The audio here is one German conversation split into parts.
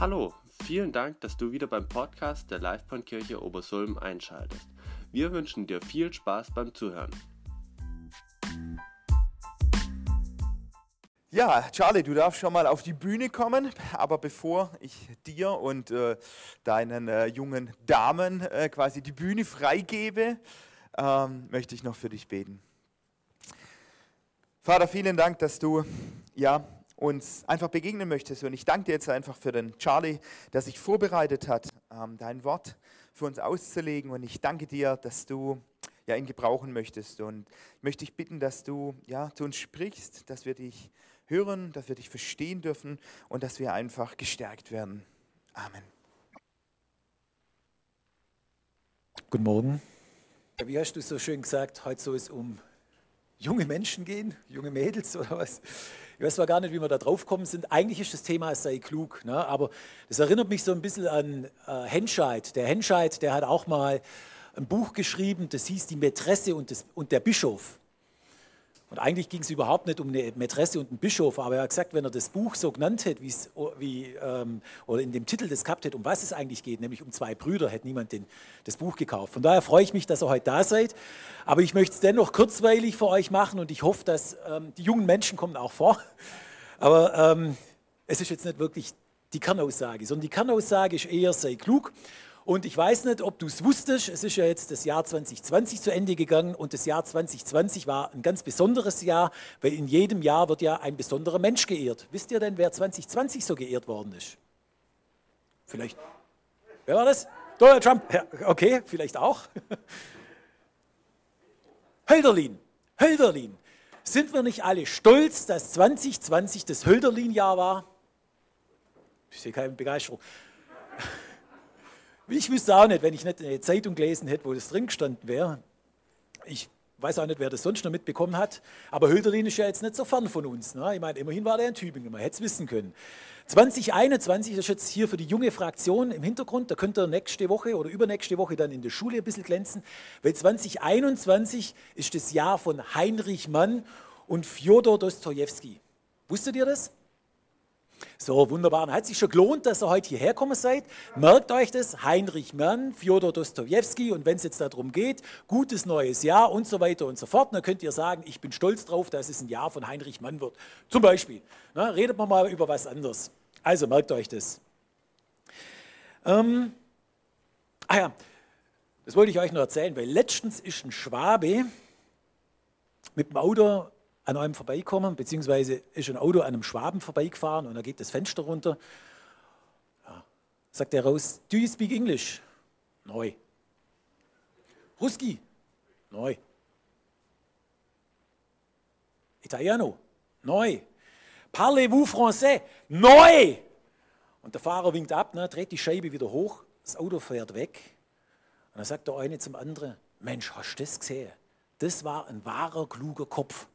Hallo, vielen Dank, dass du wieder beim Podcast der Livebahnkirche Obersulm einschaltest. Wir wünschen dir viel Spaß beim Zuhören. Ja, Charlie, du darfst schon mal auf die Bühne kommen, aber bevor ich dir und äh, deinen äh, jungen Damen äh, quasi die Bühne freigebe, ähm, möchte ich noch für dich beten. Vater, vielen Dank, dass du ja, uns einfach begegnen möchtest und ich danke dir jetzt einfach für den Charlie, der sich vorbereitet hat, ähm, dein Wort für uns auszulegen und ich danke dir, dass du ja, ihn gebrauchen möchtest und ich möchte dich bitten, dass du ja, zu uns sprichst, dass wir dich hören, dass wir dich verstehen dürfen und dass wir einfach gestärkt werden. Amen. Guten Morgen. Wie hast du so schön gesagt, heute soll es um junge Menschen gehen, junge Mädels oder was? Ich weiß zwar gar nicht, wie wir da drauf kommen sind. Eigentlich ist das Thema, sei klug. Ne? Aber das erinnert mich so ein bisschen an äh, Henscheid. Der Henscheid, der hat auch mal ein Buch geschrieben, das hieß Die Mätresse und, das, und der Bischof. Und eigentlich ging es überhaupt nicht um eine Mätresse und einen Bischof, aber er hat gesagt, wenn er das Buch so genannt hätte, wie, ähm, oder in dem Titel das gehabt hätte, um was es eigentlich geht, nämlich um zwei Brüder, hätte niemand den, das Buch gekauft. Von daher freue ich mich, dass ihr heute da seid. Aber ich möchte es dennoch kurzweilig für euch machen und ich hoffe, dass ähm, die jungen Menschen kommen auch vor. Aber ähm, es ist jetzt nicht wirklich die Kernaussage, sondern die Kernaussage ist eher, sei klug und ich weiß nicht, ob du es wusstest, es ist ja jetzt das Jahr 2020 zu Ende gegangen und das Jahr 2020 war ein ganz besonderes Jahr, weil in jedem Jahr wird ja ein besonderer Mensch geehrt. Wisst ihr denn, wer 2020 so geehrt worden ist? Vielleicht. Wer war das? Donald Trump. Ja, okay, vielleicht auch. Hölderlin. Hölderlin. Sind wir nicht alle stolz, dass 2020 das Hölderlin-Jahr war? Ich sehe keine Begeisterung. Ich wüsste auch nicht, wenn ich nicht eine Zeitung gelesen hätte, wo das drin gestanden wäre. Ich weiß auch nicht, wer das sonst noch mitbekommen hat. Aber Hölderlin ist ja jetzt nicht so fern von uns. Ne? Ich meine, immerhin war der in Tübingen, man hätte es wissen können. 2021 das ist jetzt hier für die junge Fraktion im Hintergrund. Da könnt ihr nächste Woche oder übernächste Woche dann in der Schule ein bisschen glänzen. Weil 2021 ist das Jahr von Heinrich Mann und Fjodor Dostojewski. Wusstet ihr das? So, wunderbar. Hat sich schon gelohnt, dass ihr heute hierher gekommen seid. Merkt euch das, Heinrich Mann, Fjodor Dostojewski und wenn es jetzt darum geht, gutes neues Jahr und so weiter und so fort, dann könnt ihr sagen, ich bin stolz drauf, dass es ein Jahr von Heinrich Mann wird. Zum Beispiel. Na, redet man mal über was anderes. Also merkt euch das. Ähm, ah ja, das wollte ich euch noch erzählen, weil letztens ist ein Schwabe mit dem Auto an einem vorbeikommen, beziehungsweise ist ein Auto an einem Schwaben vorbeigefahren und da geht das Fenster runter. Ja. Sagt er raus, do you speak English? Neu. Ruski? Neu. Italiano? Neu. Parlez-vous français? Neu! Und der Fahrer winkt ab, ne, dreht die Scheibe wieder hoch, das Auto fährt weg. Und dann sagt der eine zum anderen, Mensch, hast du das gesehen? Das war ein wahrer, kluger Kopf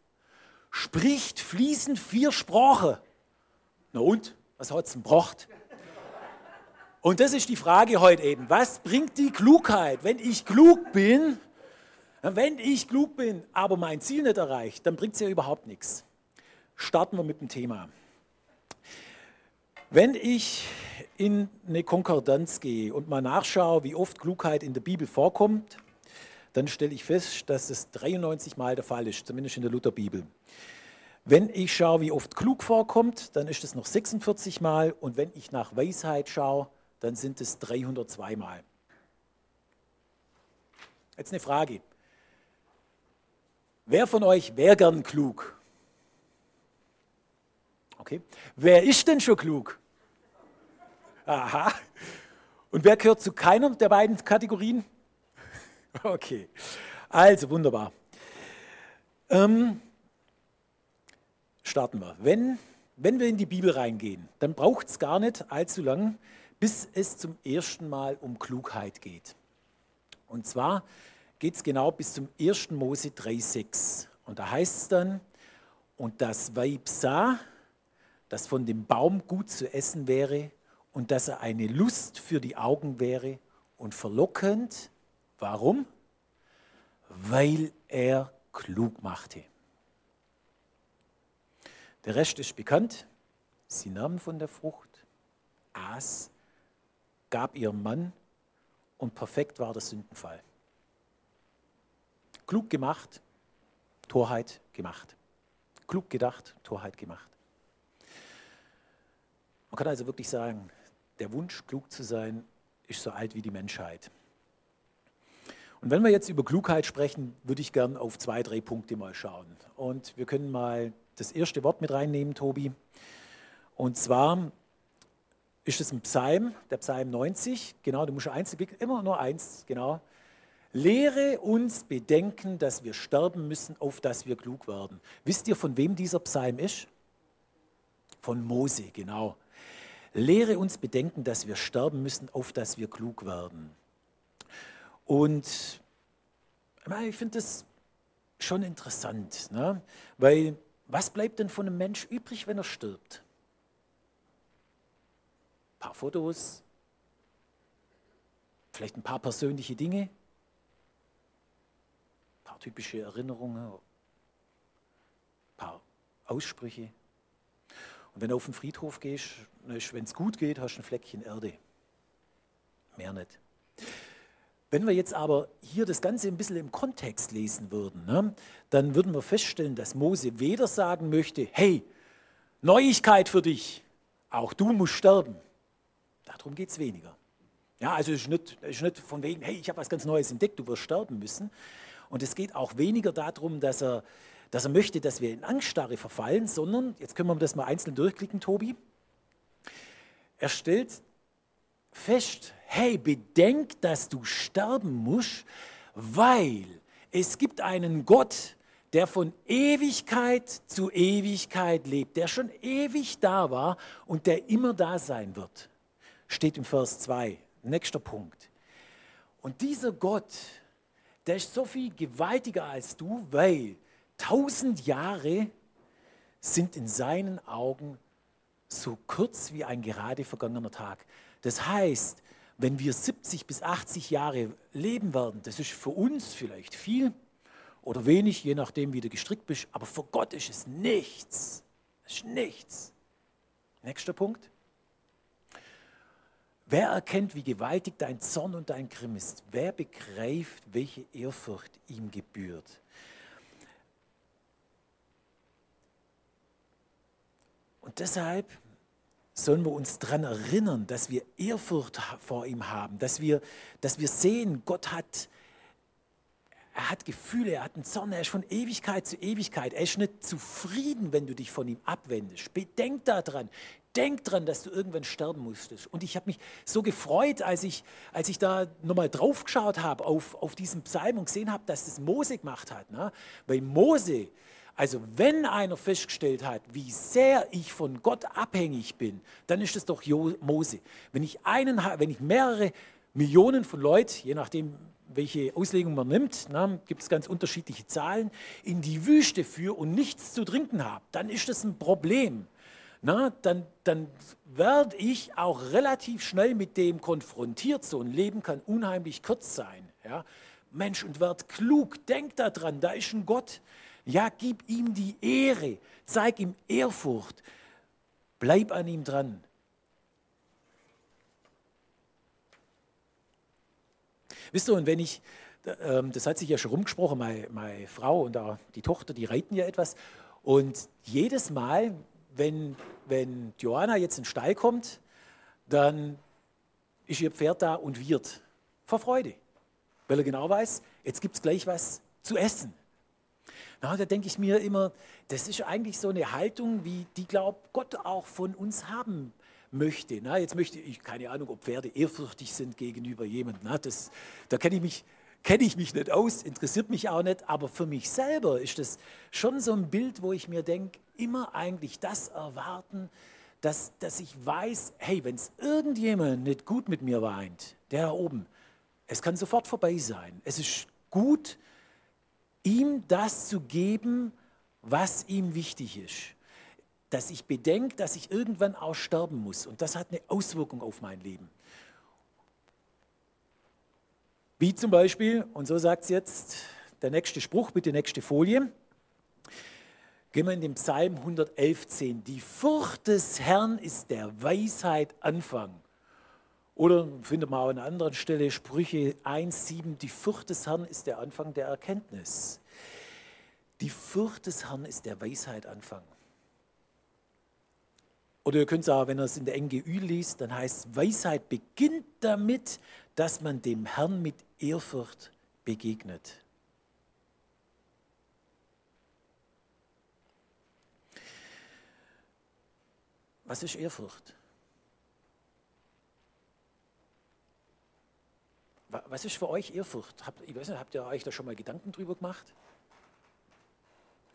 spricht fließend vier Sprachen. Na und? Was hat es denn gebracht? Und das ist die Frage heute eben. Was bringt die Klugheit? Wenn ich klug bin, wenn ich klug bin, aber mein Ziel nicht erreicht, dann bringt es ja überhaupt nichts. Starten wir mit dem Thema. Wenn ich in eine Konkordanz gehe und mal nachschaue, wie oft Klugheit in der Bibel vorkommt, dann stelle ich fest, dass es 93 Mal der Fall ist, zumindest in der Lutherbibel. Wenn ich schaue, wie oft klug vorkommt, dann ist es noch 46 Mal. Und wenn ich nach Weisheit schaue, dann sind es 302 Mal. Jetzt eine Frage. Wer von euch wäre gern klug? Okay. Wer ist denn schon klug? Aha. Und wer gehört zu keiner der beiden Kategorien? Okay, also wunderbar. Ähm, starten wir. Wenn, wenn wir in die Bibel reingehen, dann braucht es gar nicht allzu lang, bis es zum ersten Mal um Klugheit geht. Und zwar geht es genau bis zum 1. Mose 3,6. Und da heißt es dann, und das Weib sah, dass von dem Baum gut zu essen wäre und dass er eine Lust für die Augen wäre und verlockend Warum? Weil er klug machte. Der Rest ist bekannt. Sie nahmen von der Frucht aß, gab ihrem Mann und perfekt war der Sündenfall. Klug gemacht, Torheit gemacht. Klug gedacht, Torheit gemacht. Man kann also wirklich sagen, der Wunsch, klug zu sein, ist so alt wie die Menschheit. Und wenn wir jetzt über Klugheit sprechen, würde ich gern auf zwei, drei Punkte mal schauen. Und wir können mal das erste Wort mit reinnehmen, Tobi. Und zwar ist es ein Psalm, der Psalm 90. Genau, du musst eins, immer nur eins, genau. Lehre uns bedenken, dass wir sterben müssen, auf dass wir klug werden. Wisst ihr, von wem dieser Psalm ist? Von Mose, genau. Lehre uns bedenken, dass wir sterben müssen, auf dass wir klug werden. Und ich finde das schon interessant, ne? weil was bleibt denn von einem Mensch übrig, wenn er stirbt? Ein paar Fotos, vielleicht ein paar persönliche Dinge, paar typische Erinnerungen, ein paar Aussprüche. Und wenn du auf den Friedhof gehst, wenn es gut geht, hast du ein Fleckchen Erde. Mehr nicht. Wenn wir jetzt aber hier das Ganze ein bisschen im Kontext lesen würden, ne, dann würden wir feststellen, dass Mose weder sagen möchte, hey, Neuigkeit für dich, auch du musst sterben. Darum geht es weniger. Ja, also es ist nicht, ist nicht von wegen, hey, ich habe was ganz Neues entdeckt, du wirst sterben müssen, und es geht auch weniger darum, dass er, dass er möchte, dass wir in Angststarre verfallen, sondern, jetzt können wir das mal einzeln durchklicken, Tobi. Er stellt fest, hey, bedenk, dass du sterben musst, weil es gibt einen Gott, der von Ewigkeit zu Ewigkeit lebt, der schon ewig da war und der immer da sein wird. Steht im Vers 2. Nächster Punkt. Und dieser Gott, der ist so viel gewaltiger als du, weil tausend Jahre sind in seinen Augen so kurz wie ein gerade vergangener Tag. Das heißt, wenn wir 70 bis 80 Jahre leben werden, das ist für uns vielleicht viel oder wenig, je nachdem, wie du gestrickt bist, aber für Gott ist es nichts. Es ist nichts. Nächster Punkt. Wer erkennt, wie gewaltig dein Zorn und dein Grimm ist? Wer begreift, welche Ehrfurcht ihm gebührt? Und deshalb sollen wir uns daran erinnern, dass wir Ehrfurcht vor ihm haben, dass wir, dass wir sehen, Gott hat, er hat Gefühle, er hat einen Zorn, er ist von Ewigkeit zu Ewigkeit. Er ist nicht zufrieden, wenn du dich von ihm abwendest. Bedenk daran, denk dran, dass du irgendwann sterben musstest. Und ich habe mich so gefreut, als ich, als ich da nochmal drauf geschaut habe auf, auf diesen Psalm und gesehen habe, dass das Mose gemacht hat. Ne? Weil Mose, also wenn einer festgestellt hat, wie sehr ich von Gott abhängig bin, dann ist es doch Mose. Wenn ich, einen, wenn ich mehrere Millionen von Leuten, je nachdem, welche Auslegung man nimmt, ne, gibt es ganz unterschiedliche Zahlen, in die Wüste führe und nichts zu trinken habe, dann ist das ein Problem na, dann, dann werde ich auch relativ schnell mit dem konfrontiert. So ein Leben kann unheimlich kurz sein. Ja? Mensch, und werd klug, denk daran, da ist ein Gott. Ja, gib ihm die Ehre, zeig ihm Ehrfurcht, bleib an ihm dran. Wisst ihr, und wenn ich, ähm, das hat sich ja schon rumgesprochen, meine, meine Frau und auch die Tochter, die reiten ja etwas. Und jedes Mal, wenn, wenn Johanna jetzt in den Stall kommt, dann ist ihr Pferd da und wird vor Freude, weil er genau weiß, jetzt gibt es gleich was zu essen. Na, da denke ich mir immer, das ist eigentlich so eine Haltung, wie die, glaubt Gott auch von uns haben möchte. Na, jetzt möchte ich, keine Ahnung, ob Pferde ehrfürchtig sind gegenüber jemandem. Na, das, da kenne ich mich kenne ich mich nicht aus, interessiert mich auch nicht, aber für mich selber ist das schon so ein Bild, wo ich mir denke, immer eigentlich das erwarten, dass, dass ich weiß, hey, wenn es irgendjemand nicht gut mit mir weint, der da oben, es kann sofort vorbei sein. Es ist gut, ihm das zu geben, was ihm wichtig ist. Dass ich bedenke, dass ich irgendwann auch sterben muss. Und das hat eine Auswirkung auf mein Leben. Wie zum Beispiel, und so sagt es jetzt der nächste Spruch, bitte nächste Folie. Gehen wir in den Psalm 111,10. Die Furcht des Herrn ist der Weisheit Anfang. Oder findet man auch an einer anderen Stelle Sprüche 1,7. Die Furcht des Herrn ist der Anfang der Erkenntnis. Die Furcht des Herrn ist der Weisheit Anfang. Oder ihr könnt sagen, wenn ihr es in der NGÜ liest, dann heißt Weisheit beginnt damit, dass man dem Herrn mit Ehrfurcht begegnet. Was ist Ehrfurcht? Was ist für euch Ehrfurcht? Habt, ich weiß nicht, habt ihr euch da schon mal Gedanken drüber gemacht?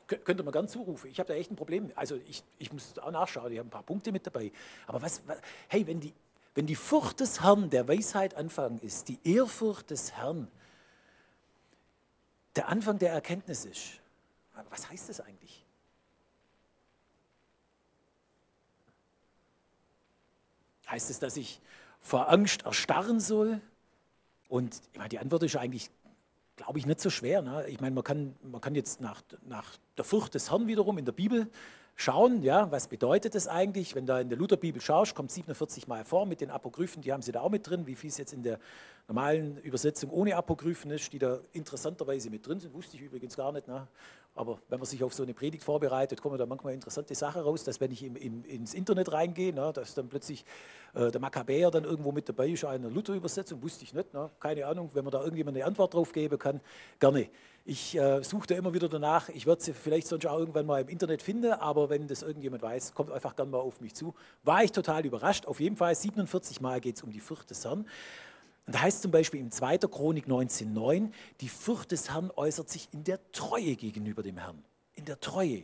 Könnt ihr mal ganz zurufen. Ich habe da echt ein Problem. Also ich, ich muss auch nachschauen, ich habe ein paar Punkte mit dabei. Aber was, was hey, wenn die, wenn die Furcht des Herrn der Weisheit Anfang ist, die Ehrfurcht des Herrn der Anfang der Erkenntnis ist, was heißt das eigentlich? Heißt es, dass ich vor Angst erstarren soll? Und die Antwort ist eigentlich, glaube ich, nicht so schwer. Ne? Ich meine, man kann, man kann jetzt nach, nach der Furcht des Herrn wiederum in der Bibel schauen, ja, was bedeutet das eigentlich? Wenn da in der Lutherbibel schaust, kommt 47 Mal vor mit den Apokryphen, die haben sie da auch mit drin, wie viel es jetzt in der normalen Übersetzung ohne Apokryphen ist, die da interessanterweise mit drin sind, wusste ich übrigens gar nicht. Ne? Aber wenn man sich auf so eine Predigt vorbereitet, kommen da manchmal interessante Sachen raus, dass wenn ich im, im, ins Internet reingehe, ne, dass dann plötzlich äh, der Makkabäer dann irgendwo mit dabei ist, eine Luther-Übersetzung, wusste ich nicht. Ne? Keine Ahnung, wenn man da irgendjemand eine Antwort drauf geben kann, gerne. Ich äh, suche da immer wieder danach. Ich werde sie vielleicht sonst auch irgendwann mal im Internet finden, aber wenn das irgendjemand weiß, kommt einfach gerne mal auf mich zu. War ich total überrascht. Auf jeden Fall 47 Mal geht es um die Furcht des Herrn. Und da heißt zum Beispiel im 2. Chronik 19,9, die Furcht des Herrn äußert sich in der Treue gegenüber dem Herrn. In der Treue.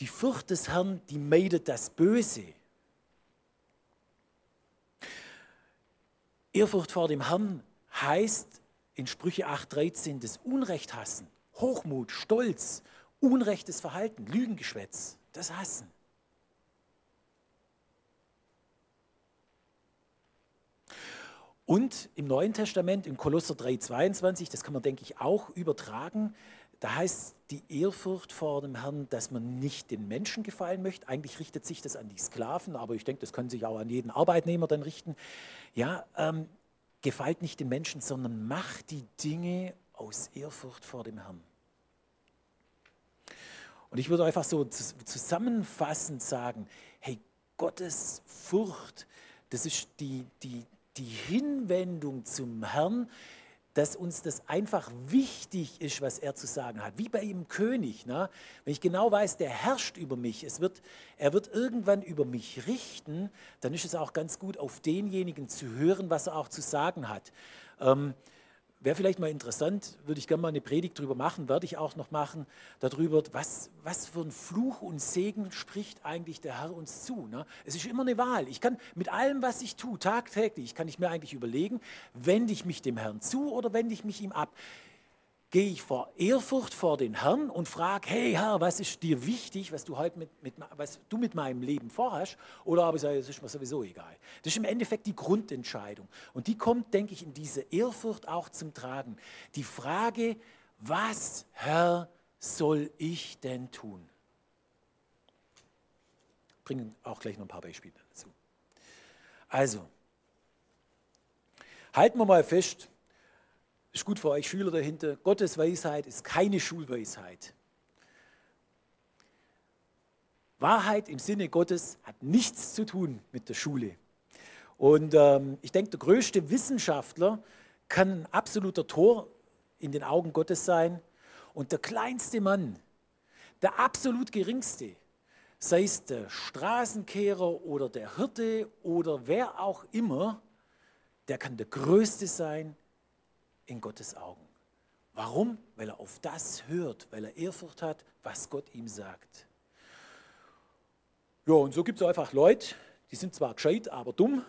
Die Furcht des Herrn, die meidet das Böse. Ehrfurcht vor dem Herrn heißt in Sprüche 8,13 das Unrecht hassen, Hochmut, Stolz, unrechtes Verhalten, Lügengeschwätz, das Hassen. Und im Neuen Testament, im Kolosser 3,22, das kann man, denke ich, auch übertragen, da heißt die Ehrfurcht vor dem Herrn, dass man nicht den Menschen gefallen möchte. Eigentlich richtet sich das an die Sklaven, aber ich denke, das kann sich auch an jeden Arbeitnehmer dann richten. Ja, ähm, gefällt nicht den Menschen, sondern macht die Dinge aus Ehrfurcht vor dem Herrn. Und ich würde einfach so zusammenfassend sagen, hey, Gottes Furcht, das ist die, die, die Hinwendung zum Herrn, dass uns das einfach wichtig ist, was er zu sagen hat. Wie bei ihm König. Ne? Wenn ich genau weiß, der herrscht über mich, es wird, er wird irgendwann über mich richten, dann ist es auch ganz gut, auf denjenigen zu hören, was er auch zu sagen hat. Ähm, Wäre vielleicht mal interessant, würde ich gerne mal eine Predigt darüber machen, werde ich auch noch machen, darüber, was, was für ein Fluch und Segen spricht eigentlich der Herr uns zu. Ne? Es ist immer eine Wahl. Ich kann mit allem, was ich tue, tagtäglich, kann ich mir eigentlich überlegen, wende ich mich dem Herrn zu oder wende ich mich ihm ab gehe ich vor Ehrfurcht vor den Herrn und frage, hey Herr, was ist dir wichtig, was du heute mit, mit, was du mit meinem Leben vorhast? Oder aber ich sage, das ist mir sowieso egal. Das ist im Endeffekt die Grundentscheidung. Und die kommt, denke ich, in diese Ehrfurcht auch zum Tragen. Die Frage, was, Herr, soll ich denn tun? Bringen auch gleich noch ein paar Beispiele dazu. Also, halten wir mal fest, ist gut für euch Schüler dahinter, Gottes Weisheit ist keine Schulweisheit. Wahrheit im Sinne Gottes hat nichts zu tun mit der Schule. Und ähm, ich denke, der größte Wissenschaftler kann ein absoluter Tor in den Augen Gottes sein. Und der kleinste Mann, der absolut geringste, sei es der Straßenkehrer oder der Hirte oder wer auch immer, der kann der Größte sein in Gottes Augen. Warum? Weil er auf das hört, weil er Ehrfurcht hat, was Gott ihm sagt. Ja, und so gibt es einfach Leute, die sind zwar gescheit, aber dumm.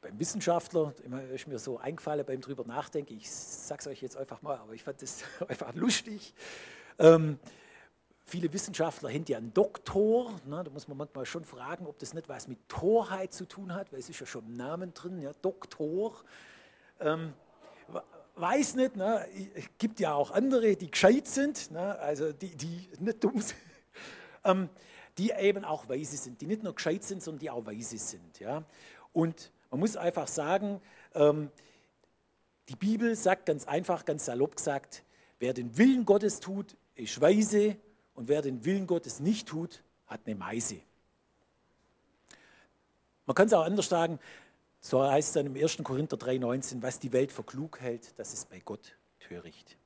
Beim Wissenschaftler, ist mir so eingefallen beim drüber nachdenken, ich sage es euch jetzt einfach mal, aber ich fand das einfach lustig. Ähm, Viele Wissenschaftler haben ja einen Doktor. Ne, da muss man manchmal schon fragen, ob das nicht was mit Torheit zu tun hat, weil es ist ja schon im Namen drin, ja, Doktor. Ähm, weiß nicht, ne, es gibt ja auch andere, die gescheit sind, ne, also die, die nicht dumm sind, ähm, die eben auch weise sind, die nicht nur gescheit sind, sondern die auch weise sind. Ja? Und man muss einfach sagen, ähm, die Bibel sagt ganz einfach, ganz salopp gesagt, wer den Willen Gottes tut, ist weise und wer den Willen Gottes nicht tut, hat eine Meise. Man kann es auch anders sagen, so heißt es dann im 1. Korinther 3,19, was die Welt für klug hält, das ist bei Gott töricht.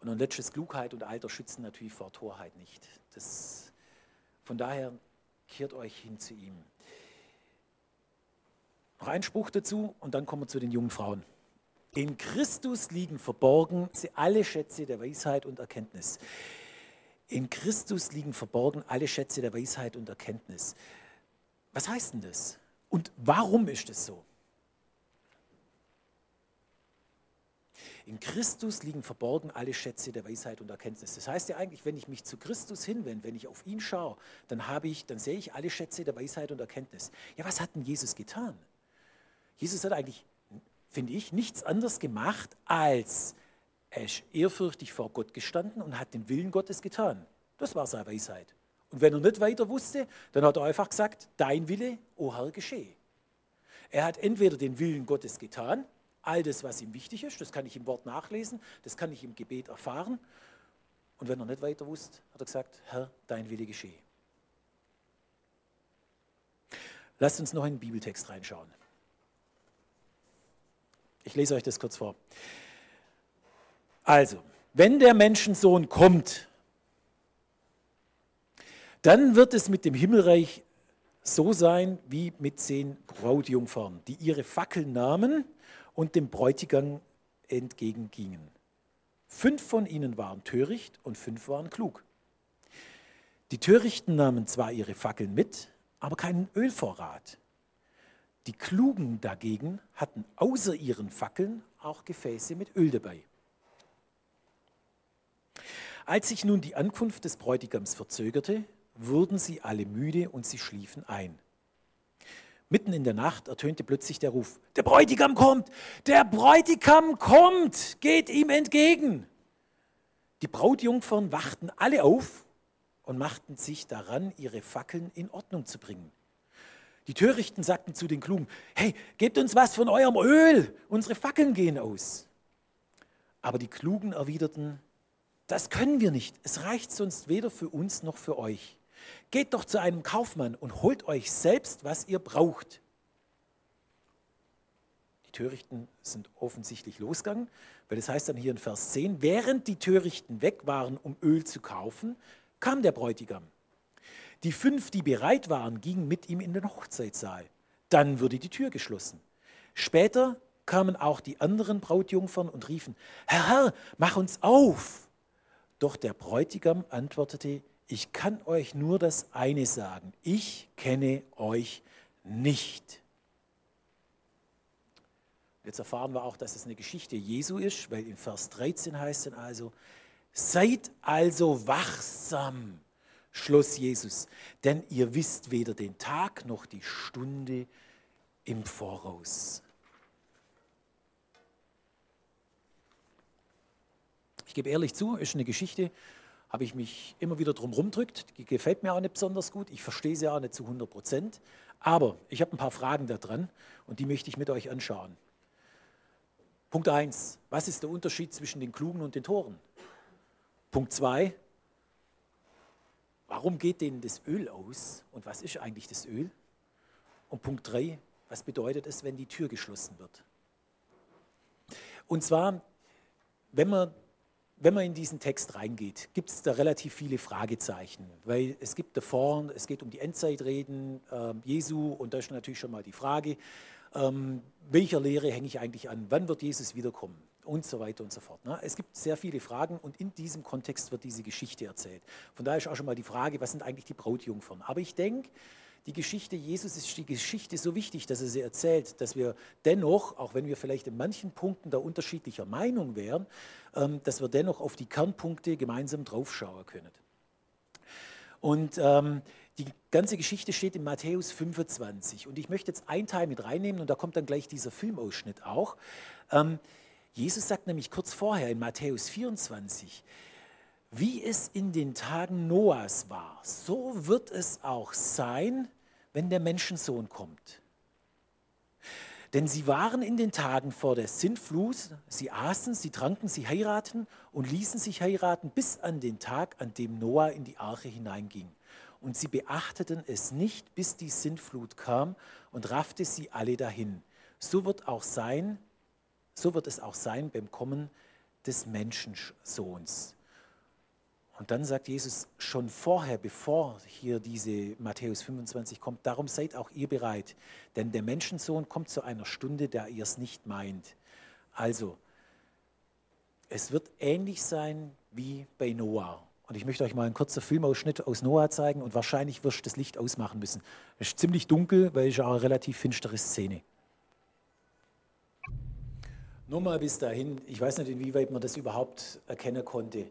Und ein letztes Klugheit und Alter schützen natürlich vor Torheit nicht. Das, von daher kehrt euch hin zu ihm. Noch ein Spruch dazu und dann kommen wir zu den jungen Frauen. In Christus liegen verborgen alle Schätze der Weisheit und Erkenntnis. In Christus liegen verborgen alle Schätze der Weisheit und Erkenntnis. Was heißt denn das? Und warum ist es so? In Christus liegen verborgen alle Schätze der Weisheit und Erkenntnis. Das heißt ja eigentlich, wenn ich mich zu Christus hinwende, wenn ich auf ihn schaue, dann habe ich, dann sehe ich alle Schätze der Weisheit und Erkenntnis. Ja, was hat denn Jesus getan? Jesus hat eigentlich, finde ich, nichts anderes gemacht, als er ist ehrfürchtig vor Gott gestanden und hat den Willen Gottes getan. Das war seine Weisheit. Und wenn er nicht weiter wusste, dann hat er einfach gesagt, dein Wille, o Herr, geschehe. Er hat entweder den Willen Gottes getan, all das, was ihm wichtig ist, das kann ich im Wort nachlesen, das kann ich im Gebet erfahren. Und wenn er nicht weiter wusste, hat er gesagt, Herr, dein Wille geschehe. Lasst uns noch in den Bibeltext reinschauen. Ich lese euch das kurz vor. Also, wenn der Menschensohn kommt, dann wird es mit dem Himmelreich so sein wie mit zehn Brautjungfern, die ihre Fackeln nahmen und dem Bräutigam entgegengingen. Fünf von ihnen waren töricht und fünf waren klug. Die Törichten nahmen zwar ihre Fackeln mit, aber keinen Ölvorrat. Die Klugen dagegen hatten außer ihren Fackeln auch Gefäße mit Öl dabei. Als sich nun die Ankunft des Bräutigams verzögerte, wurden sie alle müde und sie schliefen ein. Mitten in der Nacht ertönte plötzlich der Ruf, der Bräutigam kommt, der Bräutigam kommt, geht ihm entgegen. Die Brautjungfern wachten alle auf und machten sich daran, ihre Fackeln in Ordnung zu bringen. Die Törichten sagten zu den Klugen, hey, gebt uns was von eurem Öl, unsere Fackeln gehen aus. Aber die Klugen erwiderten, das können wir nicht, es reicht sonst weder für uns noch für euch. Geht doch zu einem Kaufmann und holt euch selbst, was ihr braucht. Die Törichten sind offensichtlich losgegangen, weil das heißt dann hier in Vers 10, während die Törichten weg waren, um Öl zu kaufen, kam der Bräutigam. Die fünf, die bereit waren, gingen mit ihm in den Hochzeitssaal. Dann wurde die Tür geschlossen. Später kamen auch die anderen Brautjungfern und riefen, Herr, Herr, mach uns auf. Doch der Bräutigam antwortete, ich kann euch nur das eine sagen, ich kenne euch nicht. Jetzt erfahren wir auch, dass es eine Geschichte Jesu ist, weil in Vers 13 heißt es also, seid also wachsam, schloss Jesus, denn ihr wisst weder den Tag noch die Stunde im Voraus. Ich gebe ehrlich zu, ist eine Geschichte, habe ich mich immer wieder drum rumdrückt. Die gefällt mir auch nicht besonders gut. Ich verstehe sie auch nicht zu 100 Prozent. Aber ich habe ein paar Fragen da dran und die möchte ich mit euch anschauen. Punkt 1. Was ist der Unterschied zwischen den Klugen und den Toren? Punkt 2. Warum geht denen das Öl aus und was ist eigentlich das Öl? Und Punkt 3. Was bedeutet es, wenn die Tür geschlossen wird? Und zwar, wenn man wenn man in diesen Text reingeht, gibt es da relativ viele Fragezeichen, weil es gibt davor, es geht um die Endzeitreden äh, Jesu und da ist natürlich schon mal die Frage, ähm, welcher Lehre hänge ich eigentlich an, wann wird Jesus wiederkommen und so weiter und so fort. Ne? Es gibt sehr viele Fragen und in diesem Kontext wird diese Geschichte erzählt. Von daher ist auch schon mal die Frage, was sind eigentlich die Brautjungfern? Aber ich denke, die Geschichte Jesus ist die Geschichte so wichtig, dass er sie erzählt, dass wir dennoch, auch wenn wir vielleicht in manchen Punkten da unterschiedlicher Meinung wären, ähm, dass wir dennoch auf die Kernpunkte gemeinsam draufschauen können. Und ähm, Die ganze Geschichte steht in Matthäus 25. Und ich möchte jetzt einen Teil mit reinnehmen und da kommt dann gleich dieser Filmausschnitt auch. Ähm, Jesus sagt nämlich kurz vorher in Matthäus 24, wie es in den Tagen Noahs war, so wird es auch sein, wenn der Menschensohn kommt. Denn sie waren in den Tagen vor der Sintflut, sie aßen, sie tranken, sie heiraten und ließen sich heiraten bis an den Tag, an dem Noah in die Arche hineinging. Und sie beachteten es nicht, bis die Sintflut kam und raffte sie alle dahin. So wird auch sein, so wird es auch sein beim Kommen des Menschensohns. Und dann sagt Jesus schon vorher, bevor hier diese Matthäus 25 kommt, darum seid auch ihr bereit, denn der Menschensohn kommt zu einer Stunde, da ihr es nicht meint. Also, es wird ähnlich sein wie bei Noah. Und ich möchte euch mal einen kurzen Filmausschnitt aus Noah zeigen und wahrscheinlich wirst du das Licht ausmachen müssen. Es ist ziemlich dunkel, weil es auch eine relativ finstere Szene. Nur mal bis dahin, ich weiß nicht, inwieweit man das überhaupt erkennen konnte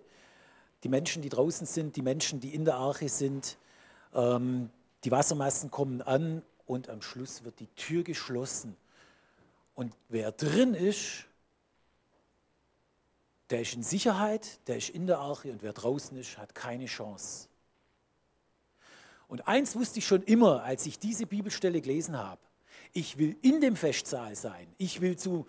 die Menschen, die draußen sind, die Menschen, die in der Arche sind. Ähm, die Wassermassen kommen an und am Schluss wird die Tür geschlossen. Und wer drin ist, der ist in Sicherheit, der ist in der Arche und wer draußen ist, hat keine Chance. Und eins wusste ich schon immer, als ich diese Bibelstelle gelesen habe. Ich will in dem Festsaal sein. Ich will zu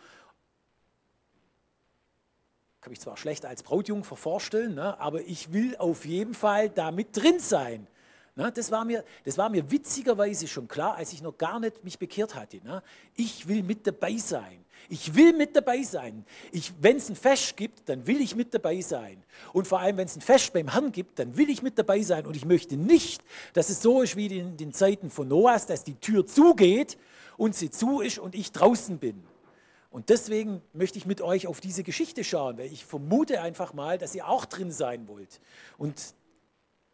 kann mich zwar schlecht als Brautjungfer vorstellen, ne, aber ich will auf jeden Fall da mit drin sein. Ne, das, war mir, das war mir witzigerweise schon klar, als ich noch gar nicht mich bekehrt hatte. Ne. Ich will mit dabei sein. Ich will mit dabei sein. Wenn es ein Fest gibt, dann will ich mit dabei sein. Und vor allem, wenn es ein Fest beim Herrn gibt, dann will ich mit dabei sein. Und ich möchte nicht, dass es so ist wie in den Zeiten von Noahs, dass die Tür zugeht und sie zu ist und ich draußen bin. Und deswegen möchte ich mit euch auf diese Geschichte schauen, weil ich vermute einfach mal, dass ihr auch drin sein wollt. Und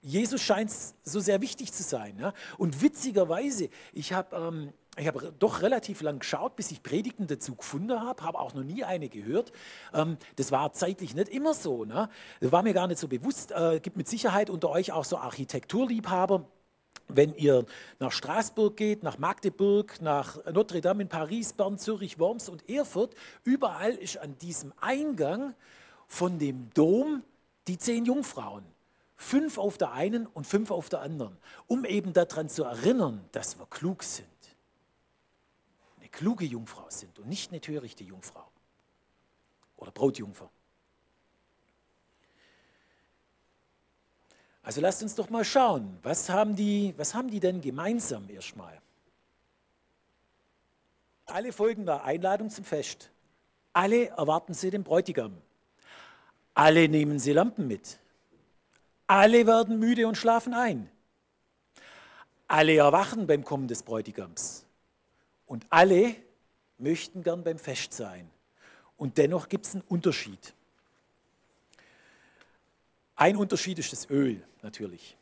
Jesus scheint so sehr wichtig zu sein. Ne? Und witzigerweise, ich habe ähm, hab doch relativ lang geschaut, bis ich Predigten dazu gefunden habe, habe auch noch nie eine gehört. Ähm, das war zeitlich nicht immer so. Ne? Das war mir gar nicht so bewusst. Es äh, gibt mit Sicherheit unter euch auch so Architekturliebhaber wenn ihr nach Straßburg geht, nach Magdeburg, nach Notre Dame in Paris, Bern, Zürich, Worms und Erfurt, überall ist an diesem Eingang von dem Dom die zehn Jungfrauen. Fünf auf der einen und fünf auf der anderen, um eben daran zu erinnern, dass wir klug sind. Eine kluge Jungfrau sind und nicht eine törichte Jungfrau oder Brautjungfer. Also lasst uns doch mal schauen, was haben die, was haben die denn gemeinsam erstmal? Alle folgen der Einladung zum Fest. Alle erwarten sie den Bräutigam. Alle nehmen sie Lampen mit. Alle werden müde und schlafen ein. Alle erwachen beim Kommen des Bräutigams. Und alle möchten gern beim Fest sein. Und dennoch gibt es einen Unterschied. Ein Unterschied ist das Öl natürlich.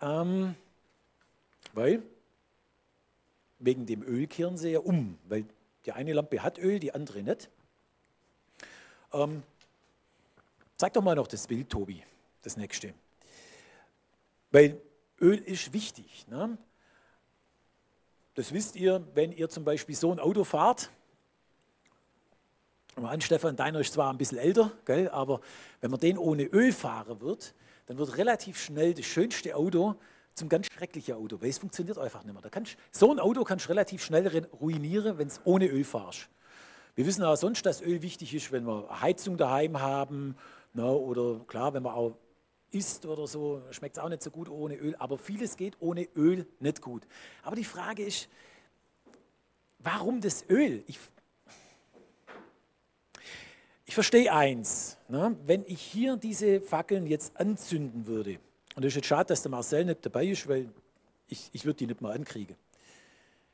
Ähm, weil wegen dem Öl kehren sie ja um, weil die eine Lampe hat Öl, die andere nicht. Ähm, zeig doch mal noch das Bild, Tobi, das nächste. Weil Öl ist wichtig. Ne? Das wisst ihr, wenn ihr zum Beispiel so ein Auto fahrt, an, Stefan, deiner ist zwar ein bisschen älter, gell, aber wenn man den ohne Öl fahren wird, dann wird relativ schnell das schönste Auto zum ganz schrecklichen Auto, weil es funktioniert einfach nicht mehr. Da kannst, so ein Auto kannst du relativ schnell ruinieren, wenn es ohne Öl fahrst. Wir wissen auch sonst, dass Öl wichtig ist, wenn wir Heizung daheim haben ne, oder klar, wenn man auch isst oder so, schmeckt es auch nicht so gut ohne Öl, aber vieles geht ohne Öl nicht gut. Aber die Frage ist, warum das Öl? Ich ich verstehe eins, ne? wenn ich hier diese Fackeln jetzt anzünden würde, und es ist jetzt schade, dass der Marcel nicht dabei ist, weil ich, ich würde die nicht mal ankriegen.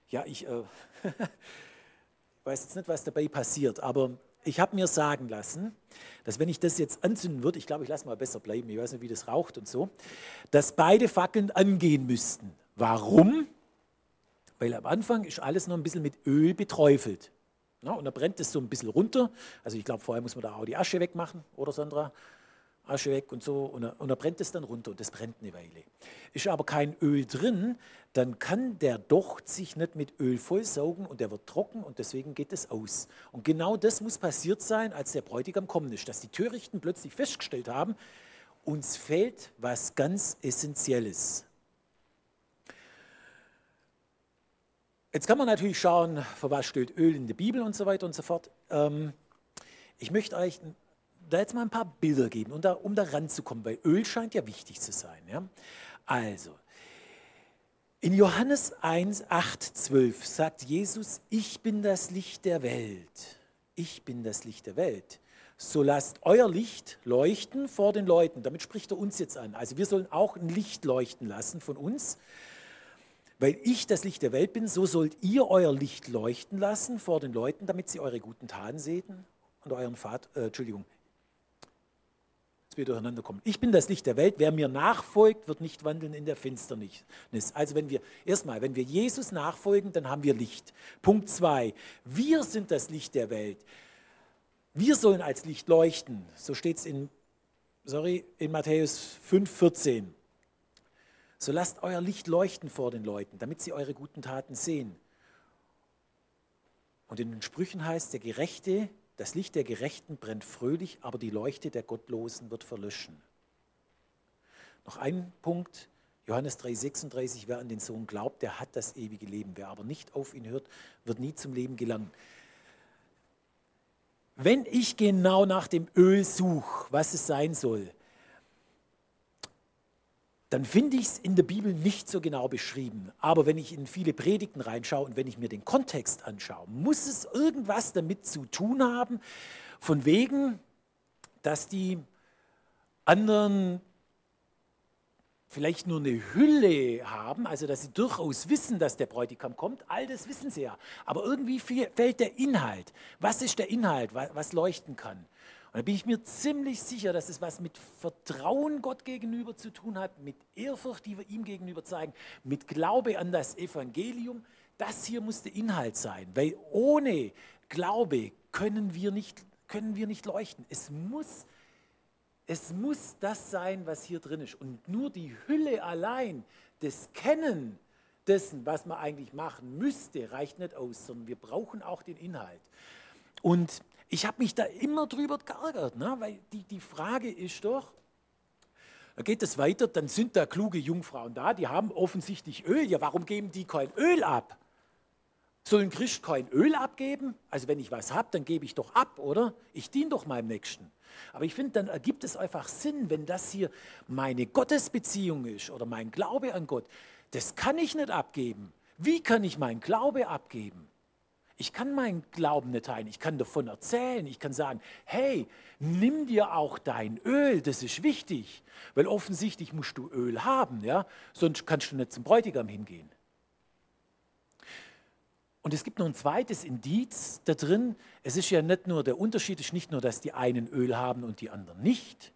Ja, ich äh, weiß jetzt nicht, was dabei passiert, aber ich habe mir sagen lassen, dass wenn ich das jetzt anzünden würde, ich glaube, ich lasse mal besser bleiben, ich weiß nicht, wie das raucht und so, dass beide Fackeln angehen müssten. Warum? Weil am Anfang ist alles noch ein bisschen mit Öl beträufelt. Ja, und dann brennt es so ein bisschen runter. Also ich glaube, vorher muss man da auch die Asche wegmachen, oder Sandra? Asche weg und so und und er brennt es dann runter und das brennt eine Weile. Ist aber kein Öl drin, dann kann der Docht sich nicht mit Öl vollsaugen und der wird trocken und deswegen geht es aus. Und genau das muss passiert sein, als der Bräutigam kommen ist, dass die Törichten plötzlich festgestellt haben, uns fehlt was ganz Essentielles. Jetzt kann man natürlich schauen, für was steht Öl in der Bibel und so weiter und so fort. Ähm, ich möchte euch da jetzt mal ein paar Bilder geben, um da, um da ranzukommen, weil Öl scheint ja wichtig zu sein. Ja? Also, in Johannes 1, 8, 12 sagt Jesus, ich bin das Licht der Welt. Ich bin das Licht der Welt. So lasst euer Licht leuchten vor den Leuten. Damit spricht er uns jetzt an. Also wir sollen auch ein Licht leuchten lassen von uns. Weil ich das Licht der Welt bin, so sollt ihr euer Licht leuchten lassen vor den Leuten, damit sie eure guten Taten sehen und euren Vater, äh, Entschuldigung, dass wir durcheinander kommen. Ich bin das Licht der Welt. Wer mir nachfolgt, wird nicht wandeln in der Finsternis. Also wenn wir, erstmal, wenn wir Jesus nachfolgen, dann haben wir Licht. Punkt zwei, wir sind das Licht der Welt. Wir sollen als Licht leuchten. So steht es in, sorry, in Matthäus 5, 14. So lasst euer Licht leuchten vor den Leuten, damit sie eure guten Taten sehen. Und in den Sprüchen heißt, der Gerechte das Licht der Gerechten brennt fröhlich, aber die Leuchte der Gottlosen wird verlöschen. Noch ein Punkt, Johannes 3,36, wer an den Sohn glaubt, der hat das ewige Leben. Wer aber nicht auf ihn hört, wird nie zum Leben gelangen. Wenn ich genau nach dem Öl suche, was es sein soll, dann finde ich es in der Bibel nicht so genau beschrieben. Aber wenn ich in viele Predigten reinschaue und wenn ich mir den Kontext anschaue, muss es irgendwas damit zu tun haben, von wegen, dass die anderen vielleicht nur eine Hülle haben, also dass sie durchaus wissen, dass der Bräutigam kommt, all das wissen sie ja. Aber irgendwie fehlt der Inhalt. Was ist der Inhalt, was leuchten kann? Und da bin ich mir ziemlich sicher, dass es was mit Vertrauen Gott gegenüber zu tun hat, mit Ehrfurcht, die wir ihm gegenüber zeigen, mit Glaube an das Evangelium. Das hier muss der Inhalt sein, weil ohne Glaube können wir nicht, können wir nicht leuchten. Es muss, es muss das sein, was hier drin ist. Und nur die Hülle allein, das Kennen dessen, was man eigentlich machen müsste, reicht nicht aus, sondern wir brauchen auch den Inhalt. Und ich habe mich da immer drüber geärgert, ne? weil die, die Frage ist doch, da geht es weiter, dann sind da kluge Jungfrauen da, die haben offensichtlich Öl. Ja, warum geben die kein Öl ab? Soll ein Christ kein Öl abgeben? Also wenn ich was habe, dann gebe ich doch ab, oder? Ich diene doch meinem Nächsten. Aber ich finde, dann ergibt es einfach Sinn, wenn das hier meine Gottesbeziehung ist oder mein Glaube an Gott. Das kann ich nicht abgeben. Wie kann ich meinen Glaube abgeben? Ich kann meinen Glauben nicht teilen. Ich kann davon erzählen. Ich kann sagen, hey, nimm dir auch dein Öl, das ist wichtig. Weil offensichtlich musst du Öl haben, ja? sonst kannst du nicht zum Bräutigam hingehen. Und es gibt noch ein zweites Indiz da drin. Es ist ja nicht nur, der Unterschied ist nicht nur, dass die einen Öl haben und die anderen nicht.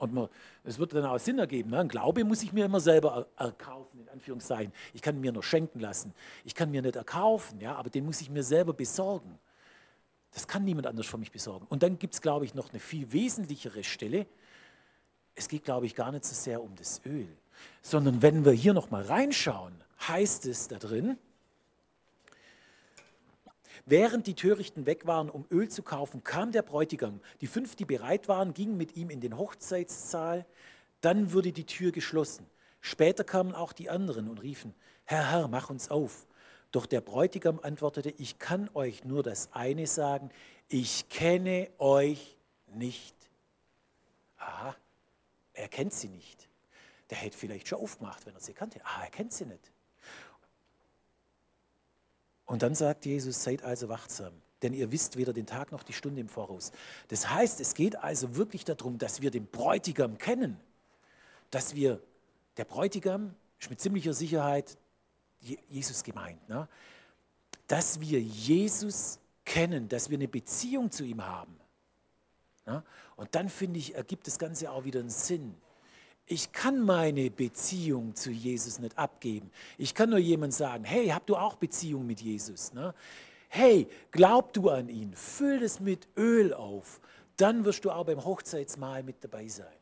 Und es wird dann auch Sinn ergeben. Ne? Ein Glaube muss ich mir immer selber erkaufen, in Anführungszeichen. Ich kann mir nur schenken lassen. Ich kann mir nicht erkaufen, ja? aber den muss ich mir selber besorgen. Das kann niemand anders für mich besorgen. Und dann gibt es, glaube ich, noch eine viel wesentlichere Stelle. Es geht, glaube ich, gar nicht so sehr um das Öl, sondern wenn wir hier noch mal reinschauen, heißt es da drin, Während die Törichten weg waren, um Öl zu kaufen, kam der Bräutigam. Die fünf, die bereit waren, gingen mit ihm in den Hochzeitssaal. Dann wurde die Tür geschlossen. Später kamen auch die anderen und riefen, Herr, Herr, mach uns auf. Doch der Bräutigam antwortete, ich kann euch nur das eine sagen, ich kenne euch nicht. Aha, er kennt sie nicht. Der hätte vielleicht schon aufgemacht, wenn er sie kannte. Ah, er kennt sie nicht. Und dann sagt Jesus, seid also wachsam, denn ihr wisst weder den Tag noch die Stunde im Voraus. Das heißt, es geht also wirklich darum, dass wir den Bräutigam kennen, dass wir, der Bräutigam ist mit ziemlicher Sicherheit Jesus gemeint, ne? dass wir Jesus kennen, dass wir eine Beziehung zu ihm haben. Ne? Und dann finde ich, ergibt das Ganze auch wieder einen Sinn ich kann meine Beziehung zu Jesus nicht abgeben. Ich kann nur jemand sagen, hey, habt du auch Beziehung mit Jesus? Ne? Hey, glaub du an ihn, füll es mit Öl auf, dann wirst du auch beim Hochzeitsmahl mit dabei sein.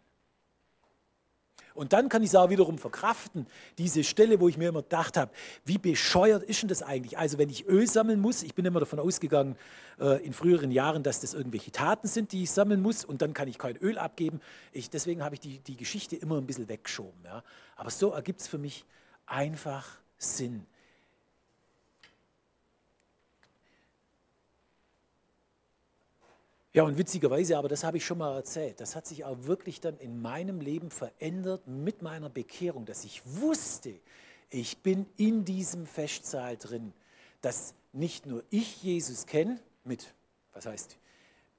Und dann kann ich es auch wiederum verkraften, diese Stelle, wo ich mir immer gedacht habe, wie bescheuert ist denn das eigentlich? Also wenn ich Öl sammeln muss, ich bin immer davon ausgegangen äh, in früheren Jahren, dass das irgendwelche Taten sind, die ich sammeln muss und dann kann ich kein Öl abgeben. Ich, deswegen habe ich die, die Geschichte immer ein bisschen weggeschoben. Ja. Aber so ergibt es für mich einfach Sinn. Ja, und witzigerweise, aber das habe ich schon mal erzählt, das hat sich auch wirklich dann in meinem Leben verändert mit meiner Bekehrung, dass ich wusste, ich bin in diesem Festsaal drin, dass nicht nur ich Jesus kenne, mit, was heißt,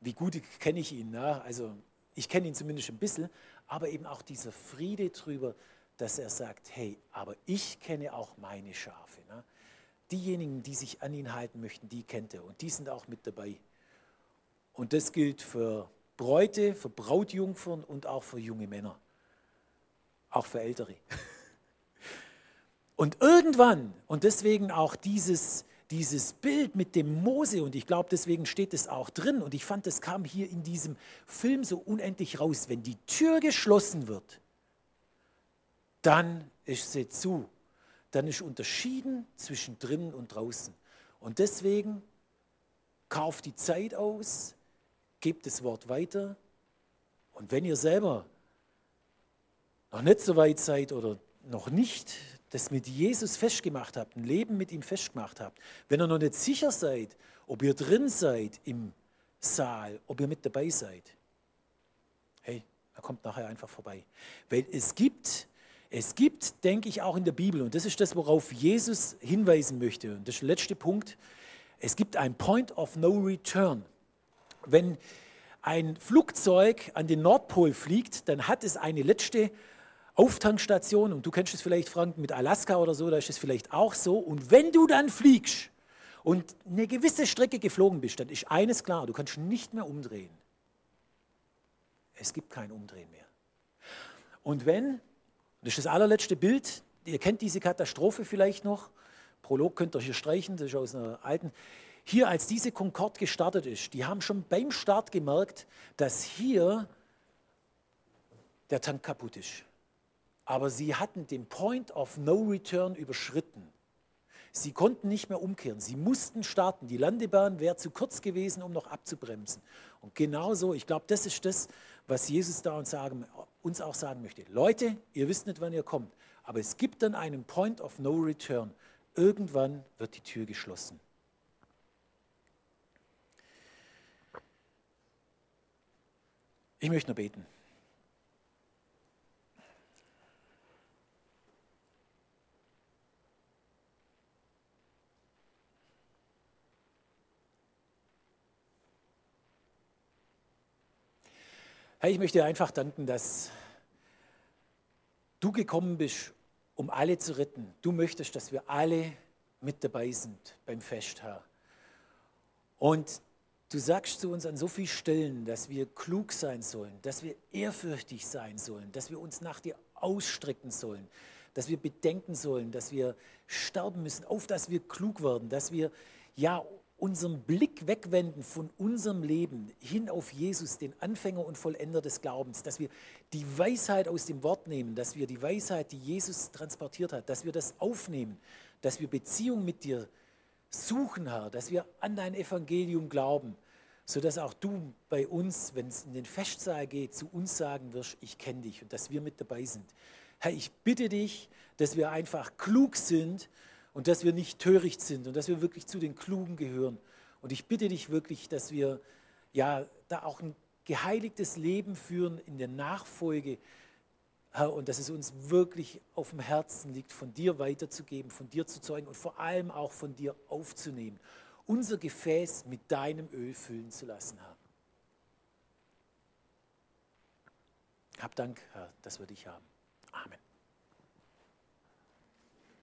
wie gut kenne ich ihn, na? also ich kenne ihn zumindest ein bisschen, aber eben auch dieser Friede drüber, dass er sagt, hey, aber ich kenne auch meine Schafe. Na? Diejenigen, die sich an ihn halten möchten, die kennt er und die sind auch mit dabei. Und das gilt für Bräute, für Brautjungfern und auch für junge Männer. Auch für Ältere. Und irgendwann, und deswegen auch dieses, dieses Bild mit dem Mose, und ich glaube, deswegen steht es auch drin, und ich fand, das kam hier in diesem Film so unendlich raus, wenn die Tür geschlossen wird, dann ist sie zu. Dann ist unterschieden zwischen drinnen und draußen. Und deswegen kauft die Zeit aus, gebt das Wort weiter. Und wenn ihr selber noch nicht so weit seid oder noch nicht das mit Jesus festgemacht habt, ein Leben mit ihm festgemacht habt, wenn ihr noch nicht sicher seid, ob ihr drin seid im Saal, ob ihr mit dabei seid, hey, er kommt nachher einfach vorbei. Weil es gibt, es gibt, denke ich, auch in der Bibel, und das ist das, worauf Jesus hinweisen möchte, und das ist der letzte Punkt, es gibt ein Point of No Return. Wenn ein Flugzeug an den Nordpol fliegt, dann hat es eine letzte Auftankstation und du kennst es vielleicht, Frank, mit Alaska oder so, da ist es vielleicht auch so. Und wenn du dann fliegst und eine gewisse Strecke geflogen bist, dann ist eines klar, du kannst nicht mehr umdrehen. Es gibt kein Umdrehen mehr. Und wenn, das ist das allerletzte Bild, ihr kennt diese Katastrophe vielleicht noch, Prolog könnt ihr hier streichen, das ist aus einer alten, hier, als diese Concorde gestartet ist, die haben schon beim Start gemerkt, dass hier der Tank kaputt ist. Aber sie hatten den Point of No Return überschritten. Sie konnten nicht mehr umkehren. Sie mussten starten. Die Landebahn wäre zu kurz gewesen, um noch abzubremsen. Und genauso, ich glaube, das ist das, was Jesus da uns, sagen, uns auch sagen möchte. Leute, ihr wisst nicht, wann ihr kommt, aber es gibt dann einen Point of No Return. Irgendwann wird die Tür geschlossen. Ich möchte nur beten. Herr, ich möchte dir einfach danken, dass du gekommen bist, um alle zu retten. Du möchtest, dass wir alle mit dabei sind beim Fest, Herr. Und Du sagst zu uns an so vielen Stellen, dass wir klug sein sollen, dass wir ehrfürchtig sein sollen, dass wir uns nach dir ausstrecken sollen, dass wir bedenken sollen, dass wir sterben müssen, auf dass wir klug werden, dass wir ja unseren Blick wegwenden von unserem Leben hin auf Jesus, den Anfänger und Vollender des Glaubens, dass wir die Weisheit aus dem Wort nehmen, dass wir die Weisheit, die Jesus transportiert hat, dass wir das aufnehmen, dass wir Beziehung mit dir suchen, Herr, dass wir an dein Evangelium glauben, sodass auch du bei uns, wenn es in den Festsaal geht, zu uns sagen wirst, ich kenne dich und dass wir mit dabei sind. Herr, ich bitte dich, dass wir einfach klug sind und dass wir nicht töricht sind und dass wir wirklich zu den Klugen gehören. Und ich bitte dich wirklich, dass wir ja da auch ein geheiligtes Leben führen in der Nachfolge, Herr, und dass es uns wirklich auf dem Herzen liegt, von dir weiterzugeben, von dir zu zeugen und vor allem auch von dir aufzunehmen. Unser Gefäß mit deinem Öl füllen zu lassen, Herr. Hab Dank, Herr, dass wir dich haben.